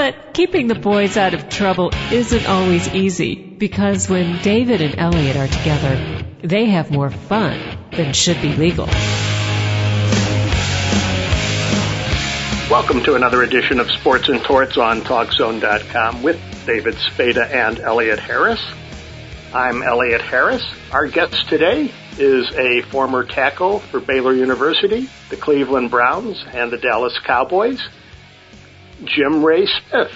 But keeping the boys out of trouble isn't always easy because when David and Elliot are together, they have more fun than should be legal. Welcome to another edition of Sports and Torts on TalkZone.com with David Spada and Elliot Harris. I'm Elliot Harris. Our guest today is a former tackle for Baylor University, the Cleveland Browns, and the Dallas Cowboys, Jim Ray Smith.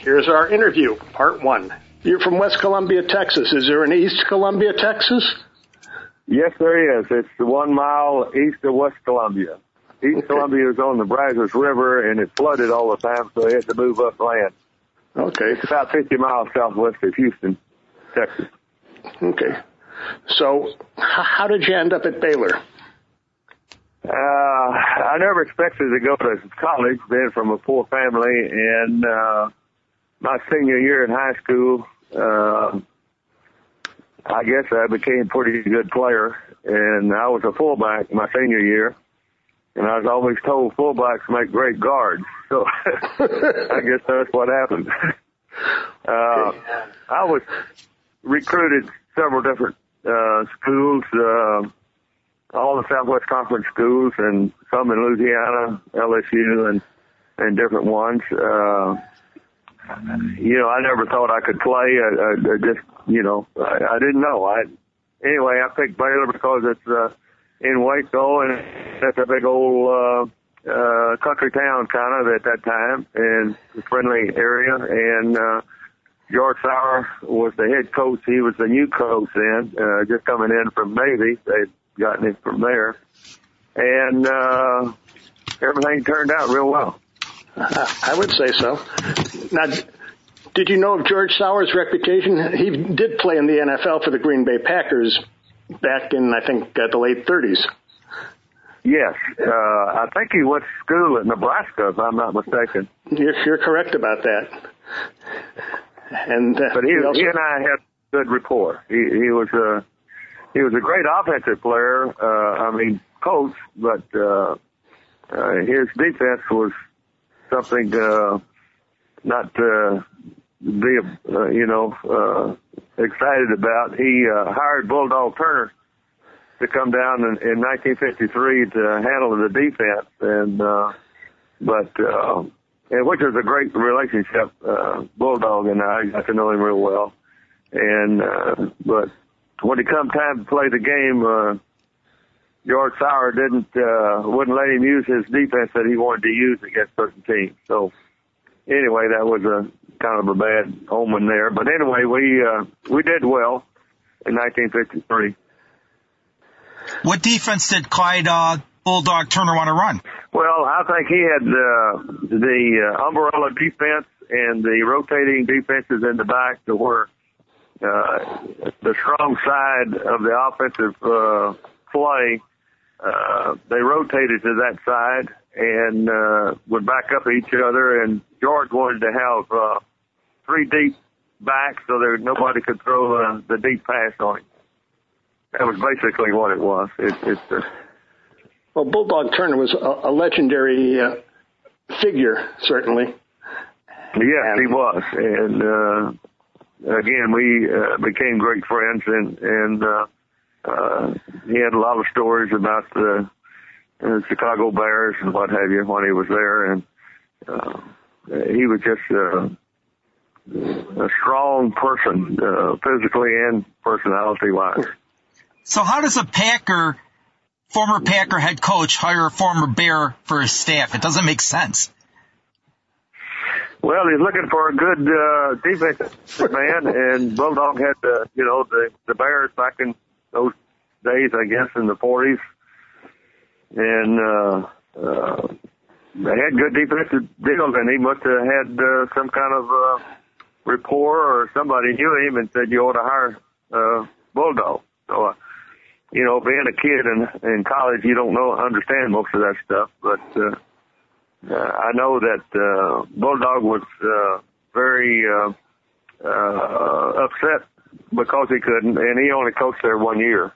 Here's our interview, part one. You're from West Columbia, Texas. Is there an East Columbia, Texas? Yes, there is. It's one mile east of West Columbia. East okay. Columbia is on the Brazos River and it's flooded all the time, so they had to move up land. Okay. It's about 50 miles southwest of Houston, Texas. Okay. So, how did you end up at Baylor? Uh, I never expected to go to college, being from a poor family, and, uh, my senior year in high school, uh, I guess I became a pretty good player, and I was a fullback my senior year and I was always told fullbacks make great guards. So I guess that's what happened. Uh, I was recruited several different, uh, schools, uh, all the Southwest Conference schools and some in Louisiana, LSU and, and different ones. Uh, you know, I never thought I could play. I, I, I just, you know, I, I didn't know. I, anyway, I picked Baylor because it's, uh, in Waco, and that's a big old uh, uh, country town kind of at that time, and a friendly area. And uh, George Sauer was the head coach. He was the new coach then, uh, just coming in from Navy. They'd gotten him from there, and uh, everything turned out real well. I would say so. Now, did you know of George Sauer's reputation? He did play in the NFL for the Green Bay Packers back in, I think, uh, the late 30s. Yes, uh, I think he went to school at Nebraska, if I'm not mistaken. You're, you're correct about that. And uh, but he, he, also, he and I had good rapport. He, he was a he was a great offensive player. Uh, I mean, coach, but uh, uh, his defense was something uh, not uh, be, uh, you know, uh, excited about. He uh, hired Bulldog Turner to come down in, in 1953 to handle the defense, and uh, but uh, and which was a great relationship. Uh, Bulldog and I got to know him real well, and uh, but when it come time to play the game, uh, George Sauer didn't uh, wouldn't let him use his defense that he wanted to use against certain teams. So anyway, that was a kind of a bad omen there. But anyway, we uh, we did well in 1953. What defense did Clyde uh, Bulldog Turner want to run? Well, I think he had uh, the uh, umbrella defense and the rotating defenses in the back to where uh, the strong side of the offensive uh, play, uh, they rotated to that side and uh, would back up each other. And George wanted to have uh, three deep backs so there nobody could throw uh, the deep pass on him. That was basically what it was. It, it's uh, well, Bulldog Turner was a, a legendary uh, figure, certainly. Yes, and, he was, and uh, again, we uh, became great friends, and and uh, uh, he had a lot of stories about the uh, Chicago Bears and what have you when he was there, and uh, he was just uh, a strong person, uh, physically and personality wise. So how does a Packer, former Packer head coach hire a former Bear for his staff? It doesn't make sense. Well, he's looking for a good, uh, defensive man and Bulldog had the, you know, the, the Bears back in those days, I guess, in the forties. And, uh, uh, they had good defensive deals and he must have had, uh, some kind of, uh, rapport or somebody knew him and said you ought to hire uh, Bulldog. So, uh, you know, being a kid in in college, you don't know understand most of that stuff, but uh, uh, I know that uh, Bulldog was uh, very uh, uh, upset because he couldn't, and he only coached there one year.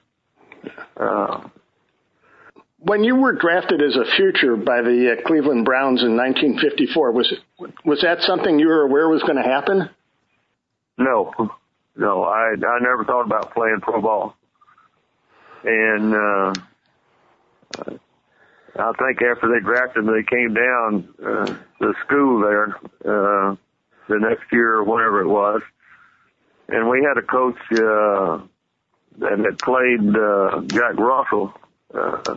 Uh, when you were drafted as a future by the uh, Cleveland Browns in 1954, was was that something you were aware was going to happen? No, no, I I never thought about playing pro ball, and uh, I think after they drafted me, they came down uh, to the school there uh, the next year or whatever it was, and we had a coach uh, that had played uh, Jack Russell. Uh,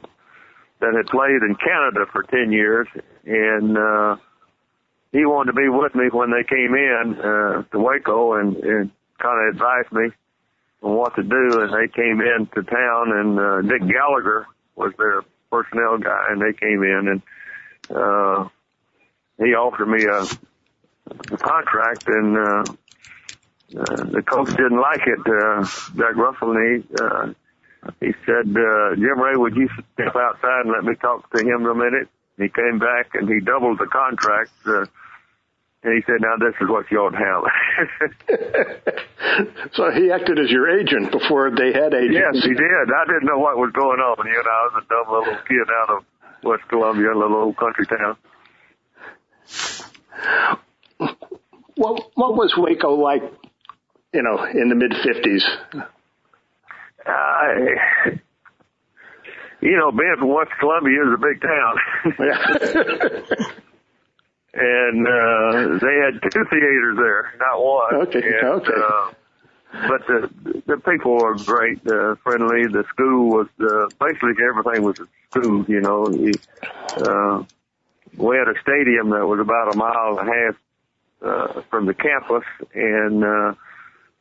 that had played in Canada for 10 years and, uh, he wanted to be with me when they came in, uh, to Waco and, and kind of advised me on what to do. And they came into town and, uh, Dick Gallagher was their personnel guy and they came in and, uh, he offered me a, a contract and, uh, uh, the coach didn't like it, uh, Jack Russell and he, uh, he said, uh, Jim Ray, would you step outside and let me talk to him a minute? He came back and he doubled the contract. Uh, and he said, now this is what you ought to have. so he acted as your agent before they had agents. Yes, he did. I didn't know what was going on. You know, I was a dumb little kid out of West Columbia, a little old country town. What, what was Waco like, you know, in the mid 50s? uh, you know, being from West Columbia is a big town. and, uh, they had two theaters there, not one. Okay, and, okay. Uh, but the, the people were great, uh, friendly. The school was, uh, basically everything was a school, you know. We, uh, we had a stadium that was about a mile and a half, uh, from the campus and, uh,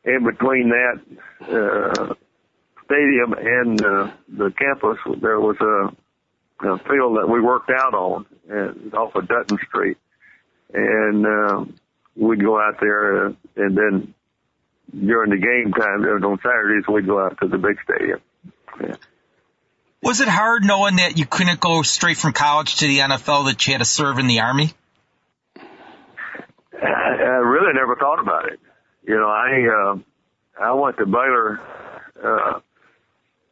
in between that, uh, stadium and uh, the campus, there was a, a field that we worked out on and off of Dutton Street, and uh, we'd go out there, uh, and then during the game time on Saturdays we'd go out to the big stadium. Yeah. Was it hard knowing that you couldn't go straight from college to the NFL that you had to serve in the army? I, I really never thought about it. You know, I uh, I went to Baylor uh,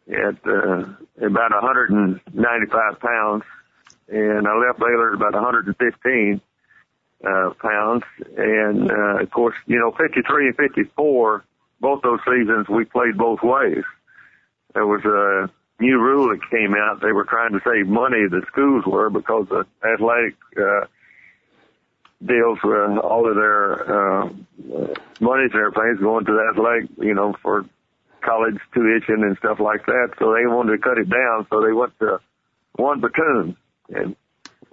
at uh, about 195 pounds, and I left Baylor at about 115 uh, pounds. And uh, of course, you know, 53 and 54, both those seasons we played both ways. There was a new rule that came out. They were trying to save money. The schools were because the athletic uh, deals uh, all of their uh, monies and everything's going to the athletic, you know, for college tuition and stuff like that. So they wanted to cut it down. So they went to one platoon and,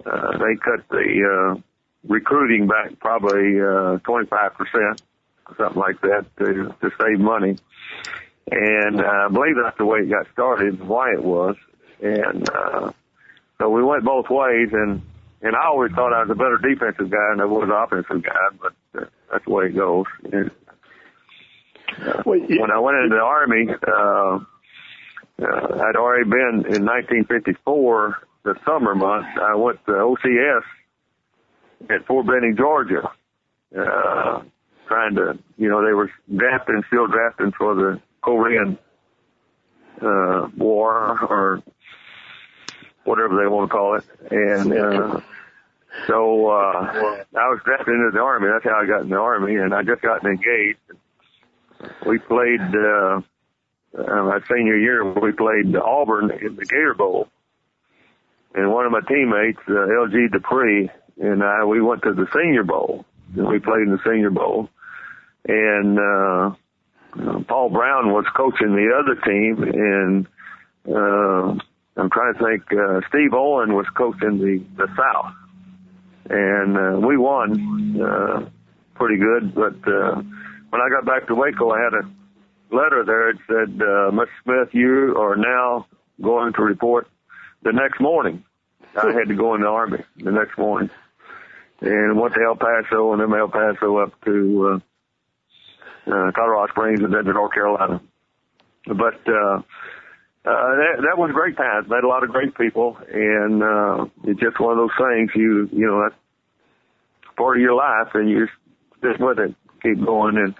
uh, they cut the, uh, recruiting back probably, uh, 25%, something like that to, to save money. And, uh, I believe that's the way it got started, why it was. And, uh, so we went both ways and, and I always thought I was a better defensive guy than I was an offensive guy, but uh, that's the way it goes. And, well, you, when I went into the army, uh, uh, I'd already been in 1954, the summer months. I went to OCS at Fort Benning, Georgia, uh, trying to, you know, they were drafting, still drafting for the Korean, uh, war or whatever they want to call it. And, uh, so, uh, I was drafted into the army. That's how I got in the army and I just got engaged we played uh, uh, my senior year. We played Auburn in the Gator Bowl, and one of my teammates, uh, LG Dupree, and I, we went to the Senior Bowl. And we played in the Senior Bowl, and uh, uh, Paul Brown was coaching the other team, and uh, I'm trying to think. Uh, Steve Owen was coaching the the South, and uh, we won uh, pretty good, but. Uh, when I got back to Waco, I had a letter there. It said, uh, Mr. Smith, you are now going to report the next morning. I had to go in the army the next morning and went to El Paso and then El Paso up to, uh, Colorado Springs and then to North Carolina. But, uh, uh, that, that was a great times. Met a lot of great people, and uh, it's just one of those things. You you know that's part of your life, and you just stick with it, keep going. And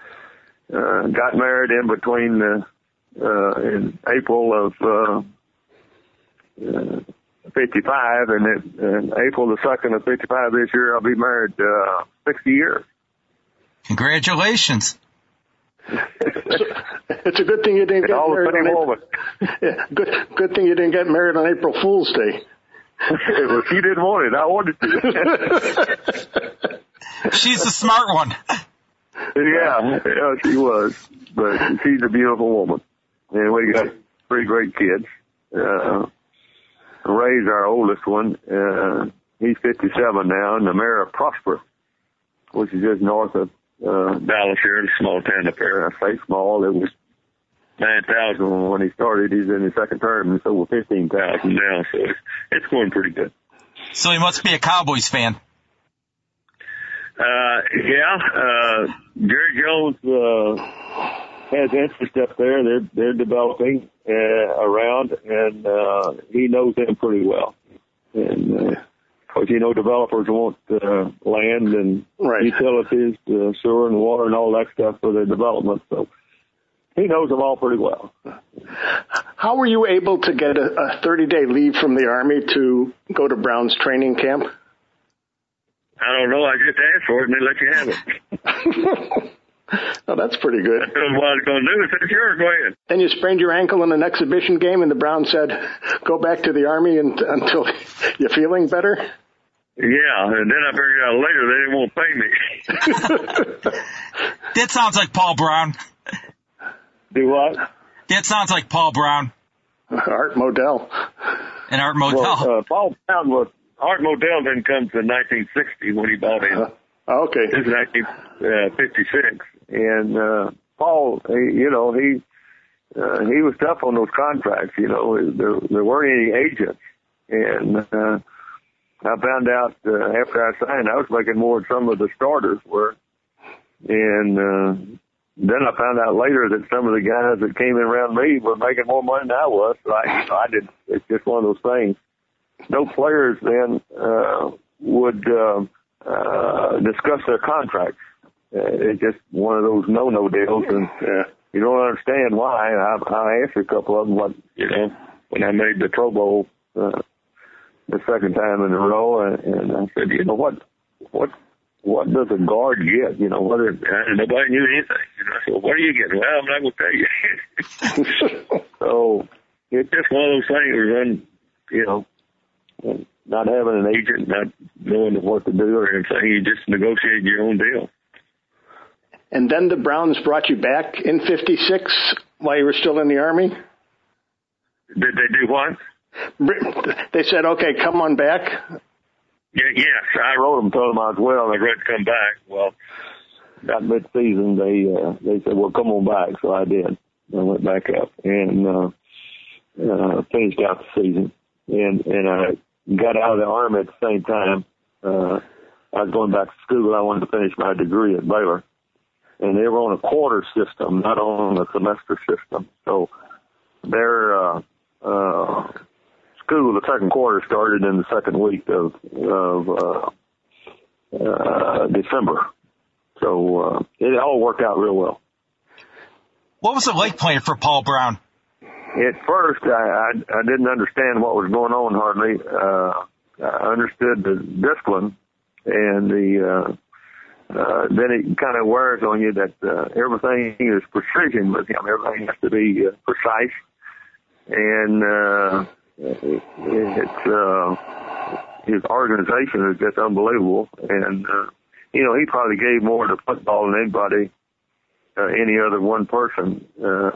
uh, got married in between the uh, in April of uh, uh, 55, and it, and April the second of 55 this year, I'll be married uh, 60 years. Congratulations. it's a good thing you didn't get All married same on April, woman. yeah, good good thing you didn't get married on April Fool's Day. well, she didn't want it. I wanted to. She's the smart one. yeah, yeah, she was. But she's a beautiful woman. And we got three great kids. Uh, Ray's our oldest one. Uh, he's 57 now, and the mayor of Prosper, which is just north of uh, Dallas here, in a small town up there. I say small. It was 9,000 when he started. He's in his second term, and it's over 15,000 now, so it's, it's going pretty good. So he must be a Cowboys fan. Uh, yeah, uh, Jerry Jones, uh, has interest up there. They're, they're developing, uh, around and, uh, he knows them pretty well. And, uh, cause you know developers want, uh, land and Right. utilities, uh, sewer and water and all that stuff for their development. So he knows them all pretty well. How were you able to get a, a 30 day leave from the Army to go to Brown's training camp? I don't know. I just asked for it and they let you have it. oh, that's pretty good. I told them what I was going to do. I said, sure, go ahead. Then you sprained your ankle in an exhibition game, and the Browns said, "Go back to the Army and, until you're feeling better." Yeah, and then I figured out later they didn't want to pay me. That sounds like Paul Brown. Do what? That sounds like Paul Brown Art Modell. and Art Modell. Well, uh, Paul Brown was Art Modell didn't come to 1960 when he bought in. Okay. This is 1956, and uh, Paul, he, you know, he uh, he was tough on those contracts. You know, there there weren't any agents, and uh, I found out uh, after I signed, I was making more than some of the starters were, and uh, then I found out later that some of the guys that came in around me were making more money than I was. So I, I did. It's just one of those things. No players then uh, would uh, uh, discuss their contracts. Uh, it's just one of those no-no deals, and uh, you don't understand why. I, I asked a couple of them what you know when I made the Pro Bowl uh, the second time in a row, and, and I said, you know what, what what does a guard get? You know, what is, uh, nobody knew anything. You know, so what are you getting? Well, I'm not going to tell you. so it's just one of those things. Run, you know, not having an agent, not knowing what to do or anything. You just negotiate your own deal. And then the Browns brought you back in '56 while you were still in the Army. Did they do what? They said, "Okay, come on back." Yeah, yes, I wrote them, told them I was well, and I ready to come back. Well, about mid-season, they uh, they said, "Well, come on back." So I did. I went back up and uh, uh, finished out the season, and and I got out of the army at the same time. Uh, I was going back to school. I wanted to finish my degree at Baylor, and they were on a quarter system, not on a semester system. So their uh, uh, school, the second quarter started in the second week of of uh, uh, December. So uh, it all worked out real well. What was it like playing for Paul Brown? At first, I, I, I didn't understand what was going on hardly. Uh, I understood the discipline and the, uh, then it kind of wears on you that, uh, everything is precision with him. Everything has to be uh, precise. And, uh, it, it's, uh, his organization is just unbelievable. And, uh, you know, he probably gave more to football than anybody uh, any other one person, uh,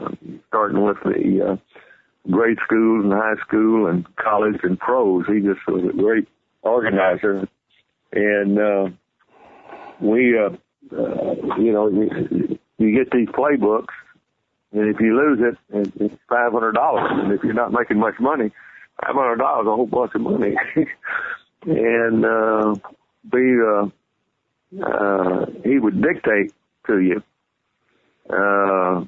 starting with the uh, grade schools and high school and college and pros. He just was a great organizer, and uh, we, uh, uh, you know, you, you get these playbooks, and if you lose it, it's five hundred dollars, and if you're not making much money, five hundred dollars a whole bunch of money, and uh, be uh, uh, he would dictate to you uh,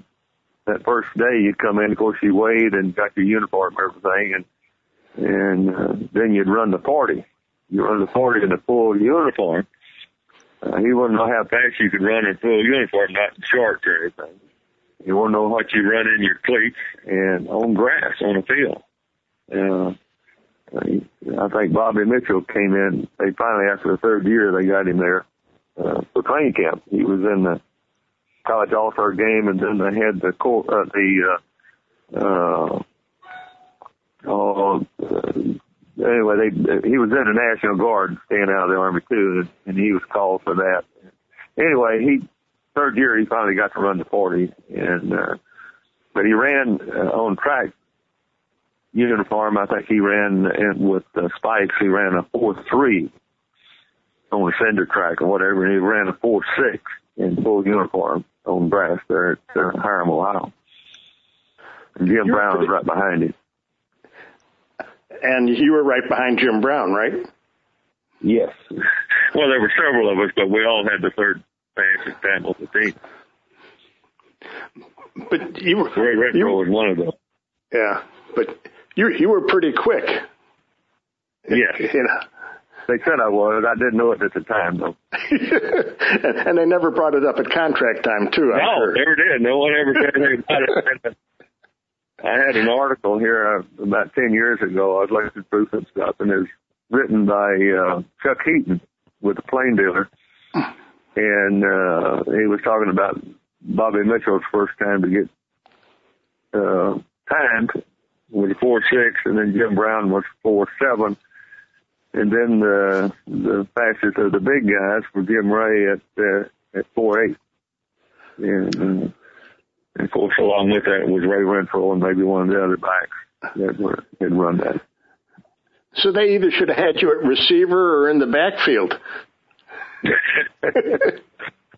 that first day you'd come in, of course you weighed and got your uniform and everything and, and, uh, then you'd run the 40. You run the 40 in a full uniform. Uh, he wouldn't know how fast you could run in full uniform, not in shorts or anything. Want to know what you run in your cleats and on grass on a field. Uh, I think Bobby Mitchell came in. They finally, after the third year, they got him there uh, for training camp. He was in the college all star game, and then they had the court, uh, the uh, uh, oh, uh, anyway, they he was in the National Guard, staying out of the Army too, and, and he was called for that. Anyway, he third year he finally got to run the 40, and uh, but he ran uh, on track uniform. I think he ran in, with uh, spikes. He ran a four three on the cinder track or whatever, and he ran a four six in full uniform on brass there at uh, Hiram, Ohio. And Jim You're Brown pretty- was right behind him. And you were right behind Jim Brown, right? Yes. Well, there were several of us, but we all had the third fastest time on the team. But you were Ray Renfro you, was one of them. Yeah, but you you were pretty quick. Yes. You know. They said I was. I didn't know it at the time, though. and, and they never brought it up at contract time, too. I'm no, sure. never did. No one ever said anything about it. I had an article here uh, about 10 years ago. I was looking through some stuff, and it was written by uh, Chuck Heaton with the Plain Dealer. And uh, he was talking about Bobby Mitchell's first time to get uh, timed with four six, and then Jim Brown was four seven, and then the the fastest of the big guys were Jim Ray at uh, at four eight, and, uh, and of course along with that was Ray Renfro and maybe one of the other backs that were had run that. So they either should have had you at receiver or in the backfield.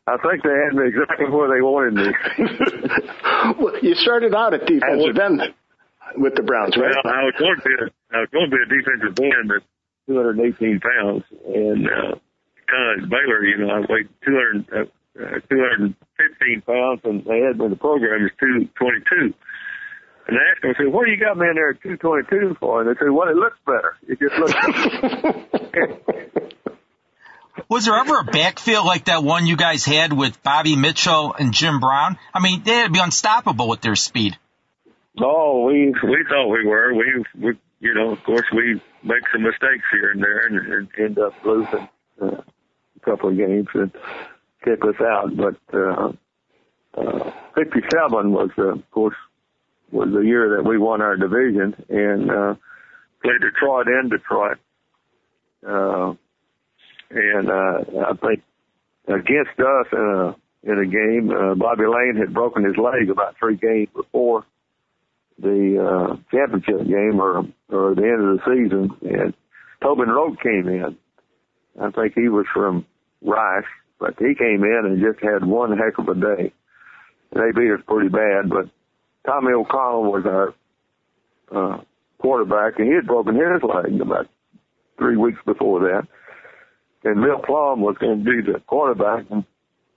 I think they had me exactly where they wanted me. well, you started out at defensive end with the Browns, right? Well, I was going to be a, I was going to be a defensive end at 218 pounds, and uh, kind of Baylor, you know, I weighed 200, uh, 215 pounds, and they had me in the program as 222. And I asked them, I said, what do you got me in there at 222 for? And they said, well, it looks better. It just looks better. Was there ever a backfield like that one you guys had with Bobby Mitchell and Jim Brown? I mean, they had to be unstoppable with their speed. Oh, we we thought we were. We, we you know, of course, we make some mistakes here and there and, and end up losing uh, a couple of games and kick us out. But uh, uh, 57 was, uh, of course, was the year that we won our division and uh, played Detroit and Detroit. Uh, and uh, I think against us in a in a game, uh, Bobby Layne had broken his leg about three games before the uh, championship game or or the end of the season, and Tobin Rote came in. I think he was from Rice, but he came in and just had one heck of a day. They beat us pretty bad, but Tommy O'Connell was our uh, quarterback, and he had broken his leg about three weeks before that and Bill Plum was going to be the quarterback. And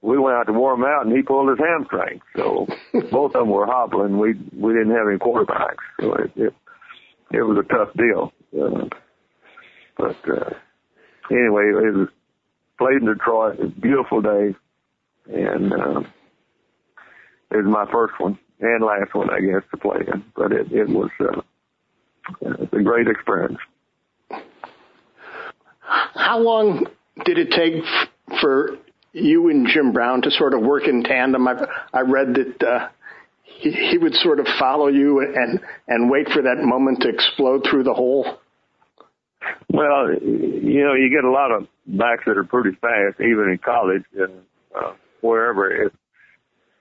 we went out to warm out, and he pulled his hamstring. So both of them were hobbling. We we didn't have any quarterbacks, so it it, it was a tough deal. Uh, but uh, anyway, it was played in Detroit. It was a beautiful day, and uh, it was my first one and last one, I guess, to play in. But it it was uh, it's a great experience. How long did it take for you and Jim Brown to sort of work in tandem? I, I read that uh, he, he would sort of follow you and and wait for that moment to explode through the hole. Well, you know, you get a lot of backs that are pretty fast, even in college and uh, wherever. If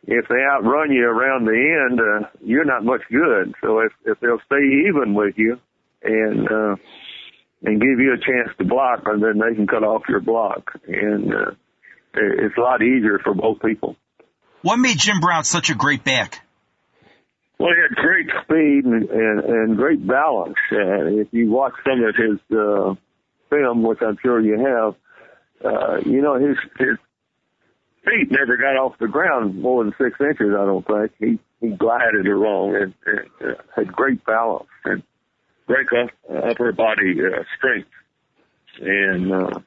if they outrun you around the end, uh, you're not much good. So if if they'll stay even with you and uh, and give you a chance to block, and then they can cut off your block. And uh, it's a lot easier for both people. What made Jim Brown such a great back? Well, he had great speed and, and, and great balance. And if you watch some of his uh, film, which I'm sure you have, uh, you know his his feet never got off the ground more than six inches. I don't think he he glided along and, and uh, had great balance and great up, upper body uh, strength, and uh,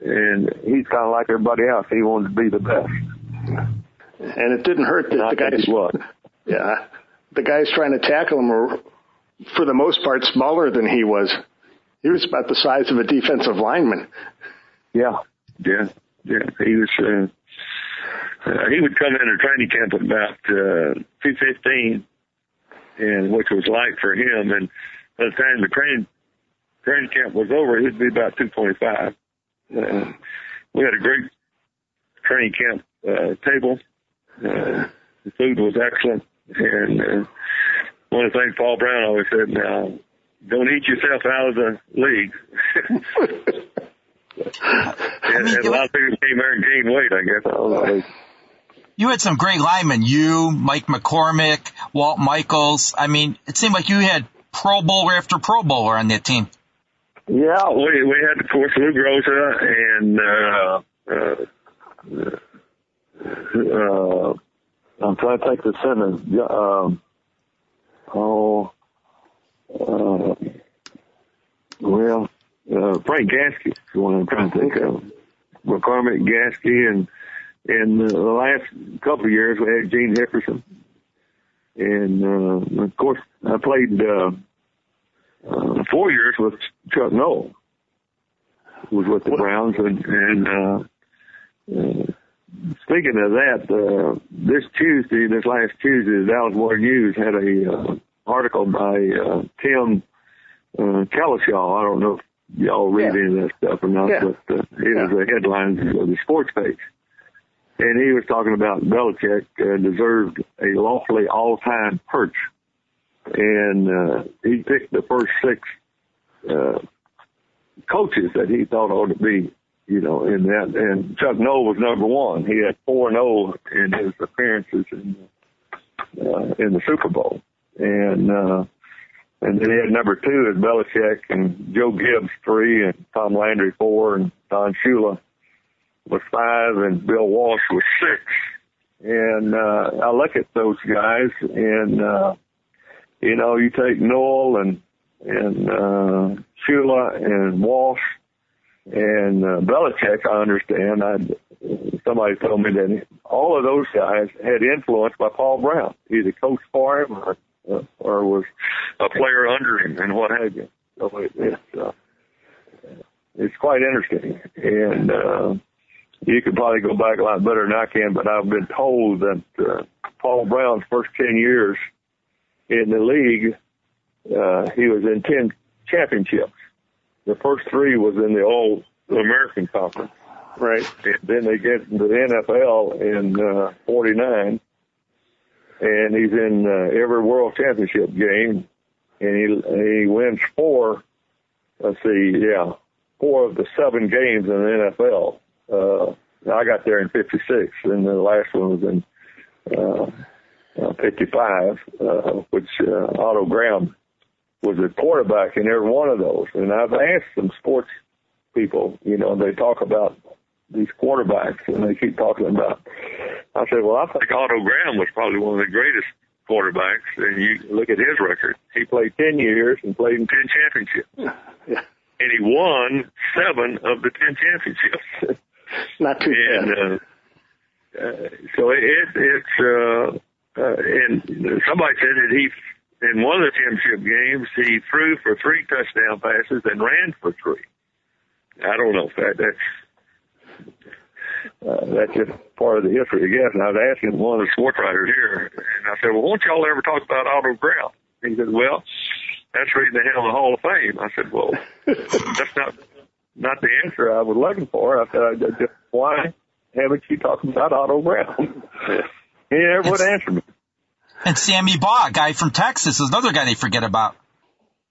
and he's kind of like everybody else. He wanted to be the best. And it didn't hurt that the guys. was. Yeah, the guys trying to tackle him were, for the most part, smaller than he was. He was about the size of a defensive lineman. Yeah, yeah, yeah. He was. Uh, uh, he would come into training camp at about uh, 215, and which was light for him. And by the time the training training camp was over, he'd be about 225. Uh, we had a great training camp uh, table. Uh, the food was excellent, and uh, one of the things Paul Brown always said, "Now, don't eat yourself out of the league." and, mean, and a lot of people came there and gained weight, I guess. You had some great linemen. You, Mike McCormick, Walt Michaels. I mean, it seemed like you had Pro Bowler after Pro Bowler on that team. Yeah, we we had of course Lou Groza and uh, uh, uh, I'm trying to take the sentence. Yeah, Um, oh, uh, well, uh, Frank Gatski is the one I'm trying to think of. McCormick, Gatski, and and the last couple of years we had Gene Hickerson, and uh, of course I played uh, uh, four years with Chuck Noll. Was with the Browns, and and uh, uh, speaking of that, uh, this Tuesday, this last Tuesday, the Dallas Morning News had a uh, article by uh, Tim uh, Cowlishaw. I don't know if y'all read Yeah. any of that stuff or not, Yeah. but uh, it was the headlines of the sports page. And he was talking about Belichick uh, deserved a lawfully all-time perch. And uh, he picked the first six uh, coaches that he thought ought to be, you know, in that. And Chuck Noll was number one. He had four and zero in his appearances in uh, in the Super Bowl, and uh, and then he had number two as Belichick and Joe Gibbs three and Tom Landry four and Don Shula was five and Bill Walsh was six. And uh, I look at those guys and uh, you know you take Noll and and uh, Shula and Walsh and uh, Belichick. I understand. I somebody told me that all of those guys had influence by Paul Brown, either coached for him or uh, or was a player under him and what have you. So it, it's uh, it's quite interesting, and uh, you could probably go back a lot better than I can. But I've been told that uh, Paul Brown's first ten years in the league, uh, he was in ten championships. The first three was in the old American Conference. Right. And then they get into the NFL in uh, 49, and he's in uh, every World Championship game, and he he wins four. Let's see, yeah, four of the seven games in the NFL. Uh, I got there in '56, and the last one was in uh, uh, '55, uh, which uh, Otto Graham was a quarterback in every one of those. And I've asked some sports people, you know, they talk about these quarterbacks and they keep talking about. I said, well, I think Otto Graham was probably one of the greatest quarterbacks. And you look at his record. He played 10 years and played in 10 championships. Yeah. And he won seven of the 10 championships. Not too and, bad. uh, uh, so it, it's, uh, uh, and somebody said that he, in one of the championship games, he threw for three touchdown passes and ran for three. I don't know if that, that's, uh, that's just part of the history, I guess. And I was asking one of the sports writers here, and I said, well, won't y'all ever talk about Otto Brown? He said, well, that's reading the hell of the Hall of Fame. I said, well, that's not, not the answer I was looking for. I said, I just, why haven't you talked about Otto Brown? he never would answer me. And Sammy Baugh, guy from Texas, is another guy they forget about.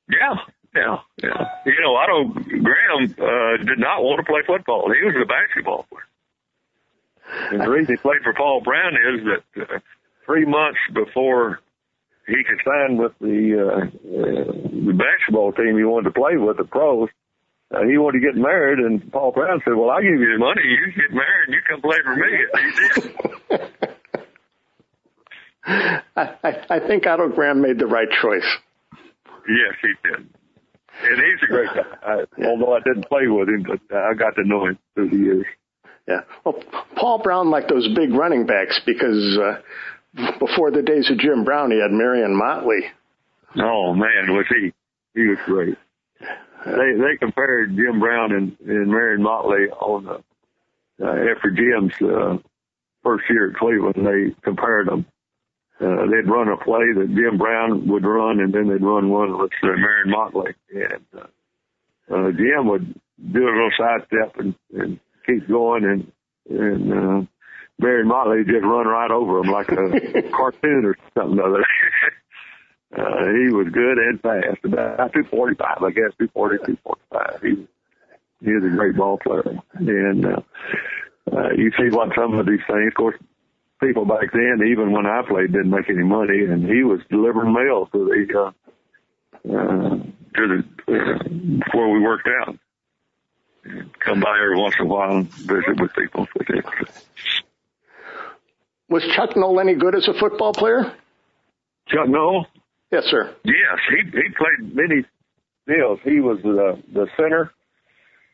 Yeah, yeah, yeah. You know, Otto Graham uh, did not want to play football. He was a basketball player. And the reason he played for Paul Brown is that uh, three months before he could sign with the uh, uh, the basketball team he wanted to play with, the pros, uh, he wanted to get married, and Paul Brown said, "Well, I'll give you the money. You get married, and you come play for me." He did. I, I, I think Otto Graham made the right choice. Yes, he did. And he's a great guy. I, although I didn't play with him, but I got to know him through the years. Yeah. Well, Paul Brown liked those big running backs because uh, before the days of Jim Brown, he had Marion Motley. Oh man, was he? He was great. They they compared Jim Brown and, and Marion Motley on the uh, after Jim's uh, first year at Cleveland. They compared them. Uh, they'd run a play that Jim Brown would run, and then they'd run one with uh, Marion Motley, and uh, uh, Jim would do a little sidestep and, and keep going, and and uh, Marion Motley just run right over him like a cartoon or something other. uh, he was good and fast, about 245, I guess, 240, 245. He he was a great ball player, and uh, uh, you see what some of these things, of course, people back then, even when I played, didn't make any money, and he was delivering mail to the uh, uh, to the uh, where we worked out. Come by every once in a while and visit with people. Was Chuck Noll any good as a football player? Chuck Noll? Yes, sir. Yes, he he played many deals. He was the the center,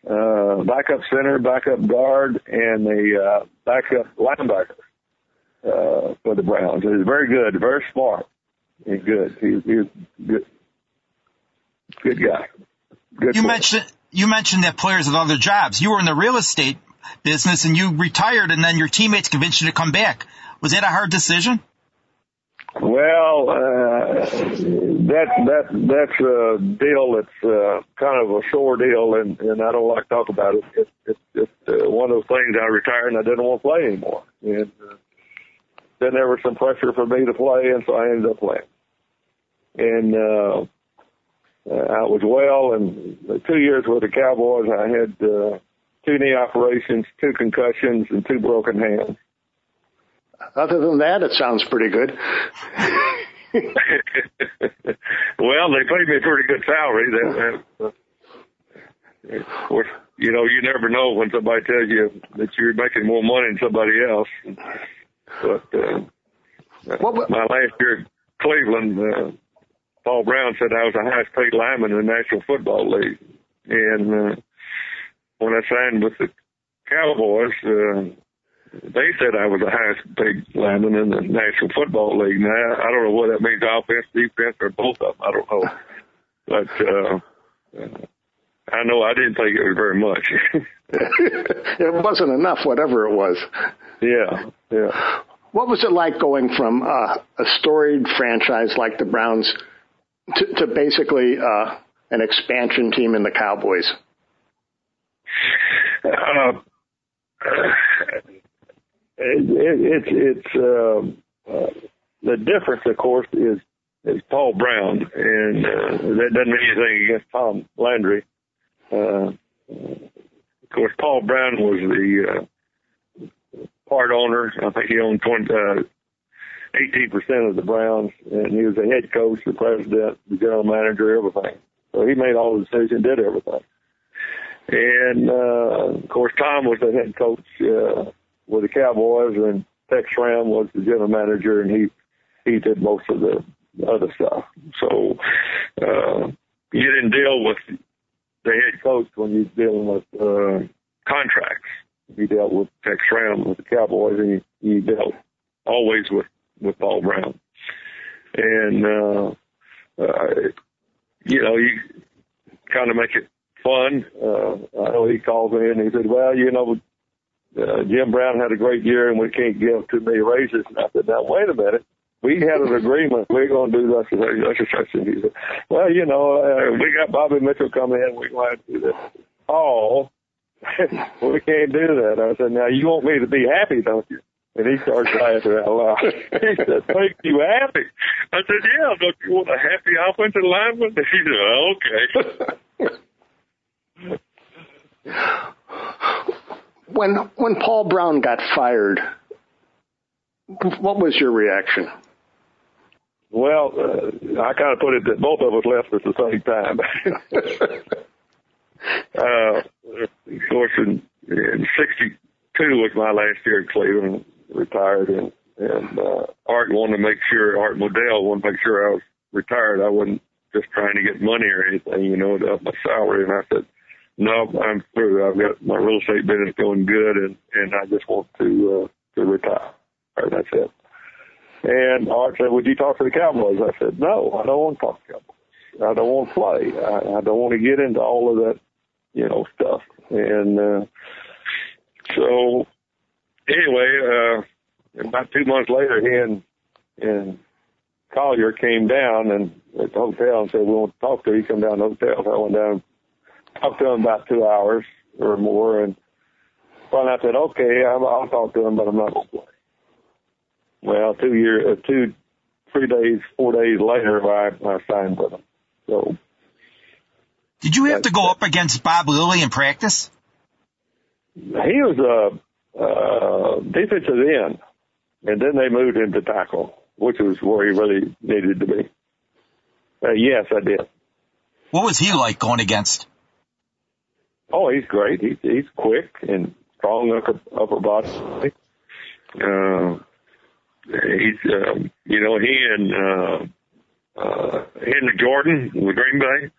uh, backup center, backup guard, and the uh, backup linebacker uh, for the Browns. He was very good, very smart, and good. He, he was good, good guy. Good you player. mentioned you mentioned that players have other jobs. You were in the real estate business and you retired, and then your teammates convinced you to come back. Was that a hard decision? Well, uh, that that that's a deal that's uh, kind of a sore deal, and and I don't like to talk about it. It's it's, it's uh, one of those things. I retired and I didn't want to play anymore, and uh, then there was some pressure for me to play, and so I ended up playing. And uh, I was well, and two years with the Cowboys, I had uh, two knee operations, two concussions, and two broken hands. Other than that, it sounds pretty good. well, they paid me a pretty good salary. That, that, uh, of course, you know, you never know when somebody tells you that you're making more money than somebody else. But uh, What- my last year at Cleveland, uh, Paul Brown said I was the highest paid lineman in the National Football League, and uh, when I signed with the Cowboys, uh, they said I was the highest paid lineman in the National Football League. Now I don't know what that means, offense, defense, or both of them. I don't know, but uh, uh, I know I didn't think it was very much. it wasn't enough, whatever it was. yeah, yeah. What was it like going from uh, a storied franchise like the Browns to, to basically uh, an expansion team in the Cowboys? Uh, it, it, it's it's um, uh, the difference, of course, is is Paul Brown, and uh, that doesn't mean anything against Tom Landry. Uh, of course, Paul Brown was the uh, part owner. I think he owned 20, uh, 18% of the Browns, and he was the head coach, the president, the general manager, everything. So he made all the decisions, did everything. And uh, of course, Tom was the head coach uh, with the Cowboys, and Tex Schramm was the general manager, and he he did most of the other stuff. So uh, you didn't deal with the head coach when you're dealing with uh, contracts. You dealt with Tex Schramm with the Cowboys, and you, you dealt always with with Paul Brown. And uh, uh, you know, you kind of make it fun. Uh, I know he called me and he said, "Well, you know, uh, Jim Brown had a great year, and we can't give too many raises." And I said, "Now wait a minute." We had an agreement. We're going to do this and such and. And he said, "Well, you know, uh, we got Bobby Mitchell coming in. We're going to do this." Oh, we can't do that. I said, "Now you want me to be happy, don't you?" And he started laughing out loud. He said, "Make you happy?" I said, "Yeah. Don't you want a happy offensive lineman?" He said, "Okay." When when Paul Brown got fired, what was your reaction? Well, uh, I kind of put it that both of us left at the same time. Uh, of course, in, in '62 was my last year at Cleveland. Retired, and and uh, Art wanted to make sure Art Modell wanted to make sure I was retired. I wasn't just trying to get money or anything, you know, to up my salary. And I said, no, I'm through. I've got my real estate business going good, and and I just want to uh, to retire. That's it. And Art said, "Would you talk to the Cowboys?" I said, "No, I don't want to talk to the Cowboys. I don't want to play. I, I don't want to get into all of that, you know, stuff." And uh, so, anyway, uh, about two months later, he and and Collier came down and at the hotel and said, "We want to talk to you." Come down to the hotel. So I went down, talked to him about two hours or more, and finally I said, "Okay, I'll, I'll talk to him, but I'm not going to play." Well, two year, uh, two, three days, four days later, I, I signed with him. So. Did you have to go up against Bob Lilly in practice? He was a, a defensive end, and then they moved him to tackle, which was where he really needed to be. Uh, yes, I did. What was he like going against? Oh, he's great. He's he's quick and strong upper upper body. Uh, he's, um, you know, he and, uh, uh, Henry Jordan with Green Bay.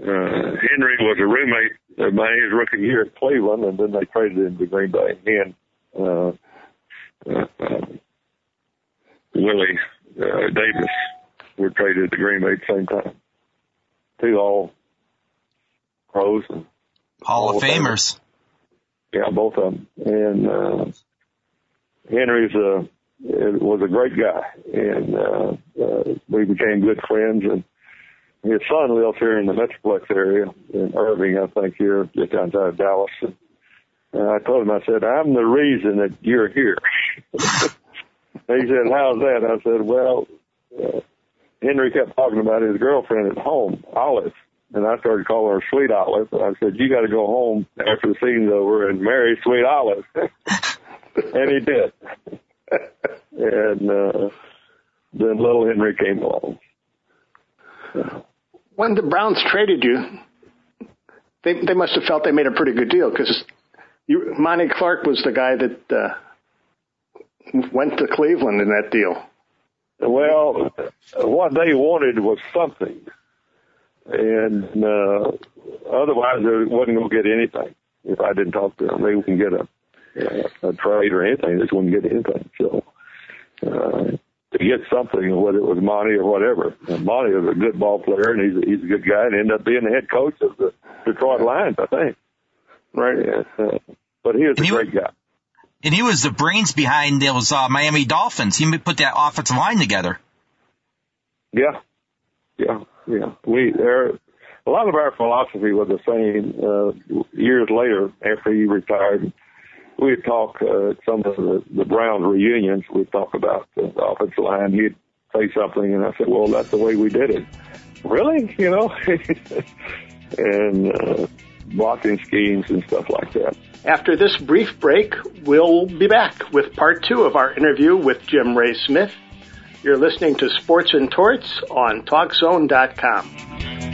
Uh, Henry was a roommate of mine his rookie year at Cleveland, and then they traded him to Green Bay. And, uh, uh, uh, Willie, uh, Davis were traded to Green Bay at the same time. Two all pros and Hall, of Famers. Yeah, both of them. And, uh, Henry's a, was a great guy, and uh, uh, we became good friends. And his son lives here in the Metroplex area in Irving, I think, here just outside of Dallas. And, and I told him, I said, I'm the reason that you're here. he said, how's that? I said, well, uh, Henry kept talking about his girlfriend at home, Olive. And I started calling her Sweet Olive. I said, you got to go home after the scene's over and marry Sweet Olive. and he did. and uh, then little Henry came along. When the Browns traded you, they they must have felt they made a pretty good deal because Monty Clark was the guy that uh, went to Cleveland in that deal. Well, what they wanted was something, and uh, otherwise they wasn't going to get anything. If I didn't talk to them, they wouldn't get a a trade or anything. They just wouldn't get anything. So uh, to get something, whether it was Monty or whatever. And Monty was a good ball player, and he's he's a good guy, and ended up being the head coach of the Detroit Lions, I think. Right. Yeah, uh, but he was and a he, great guy. And he was the brains behind those uh, Miami Dolphins. He put that offensive line together. Yeah, yeah, yeah. We there. A lot of our philosophy was the same uh, years later after he retired we'd talk uh, some of the, the Browns reunions. We'd talk about the offensive line. He'd say something, and I said, "Well, that's the way we did it." Really, you know, and uh, blocking schemes and stuff like that. After this brief break, we'll be back with part two of our interview with Jim Ray Smith. You're listening to Sports and Torts on TalkZone.com.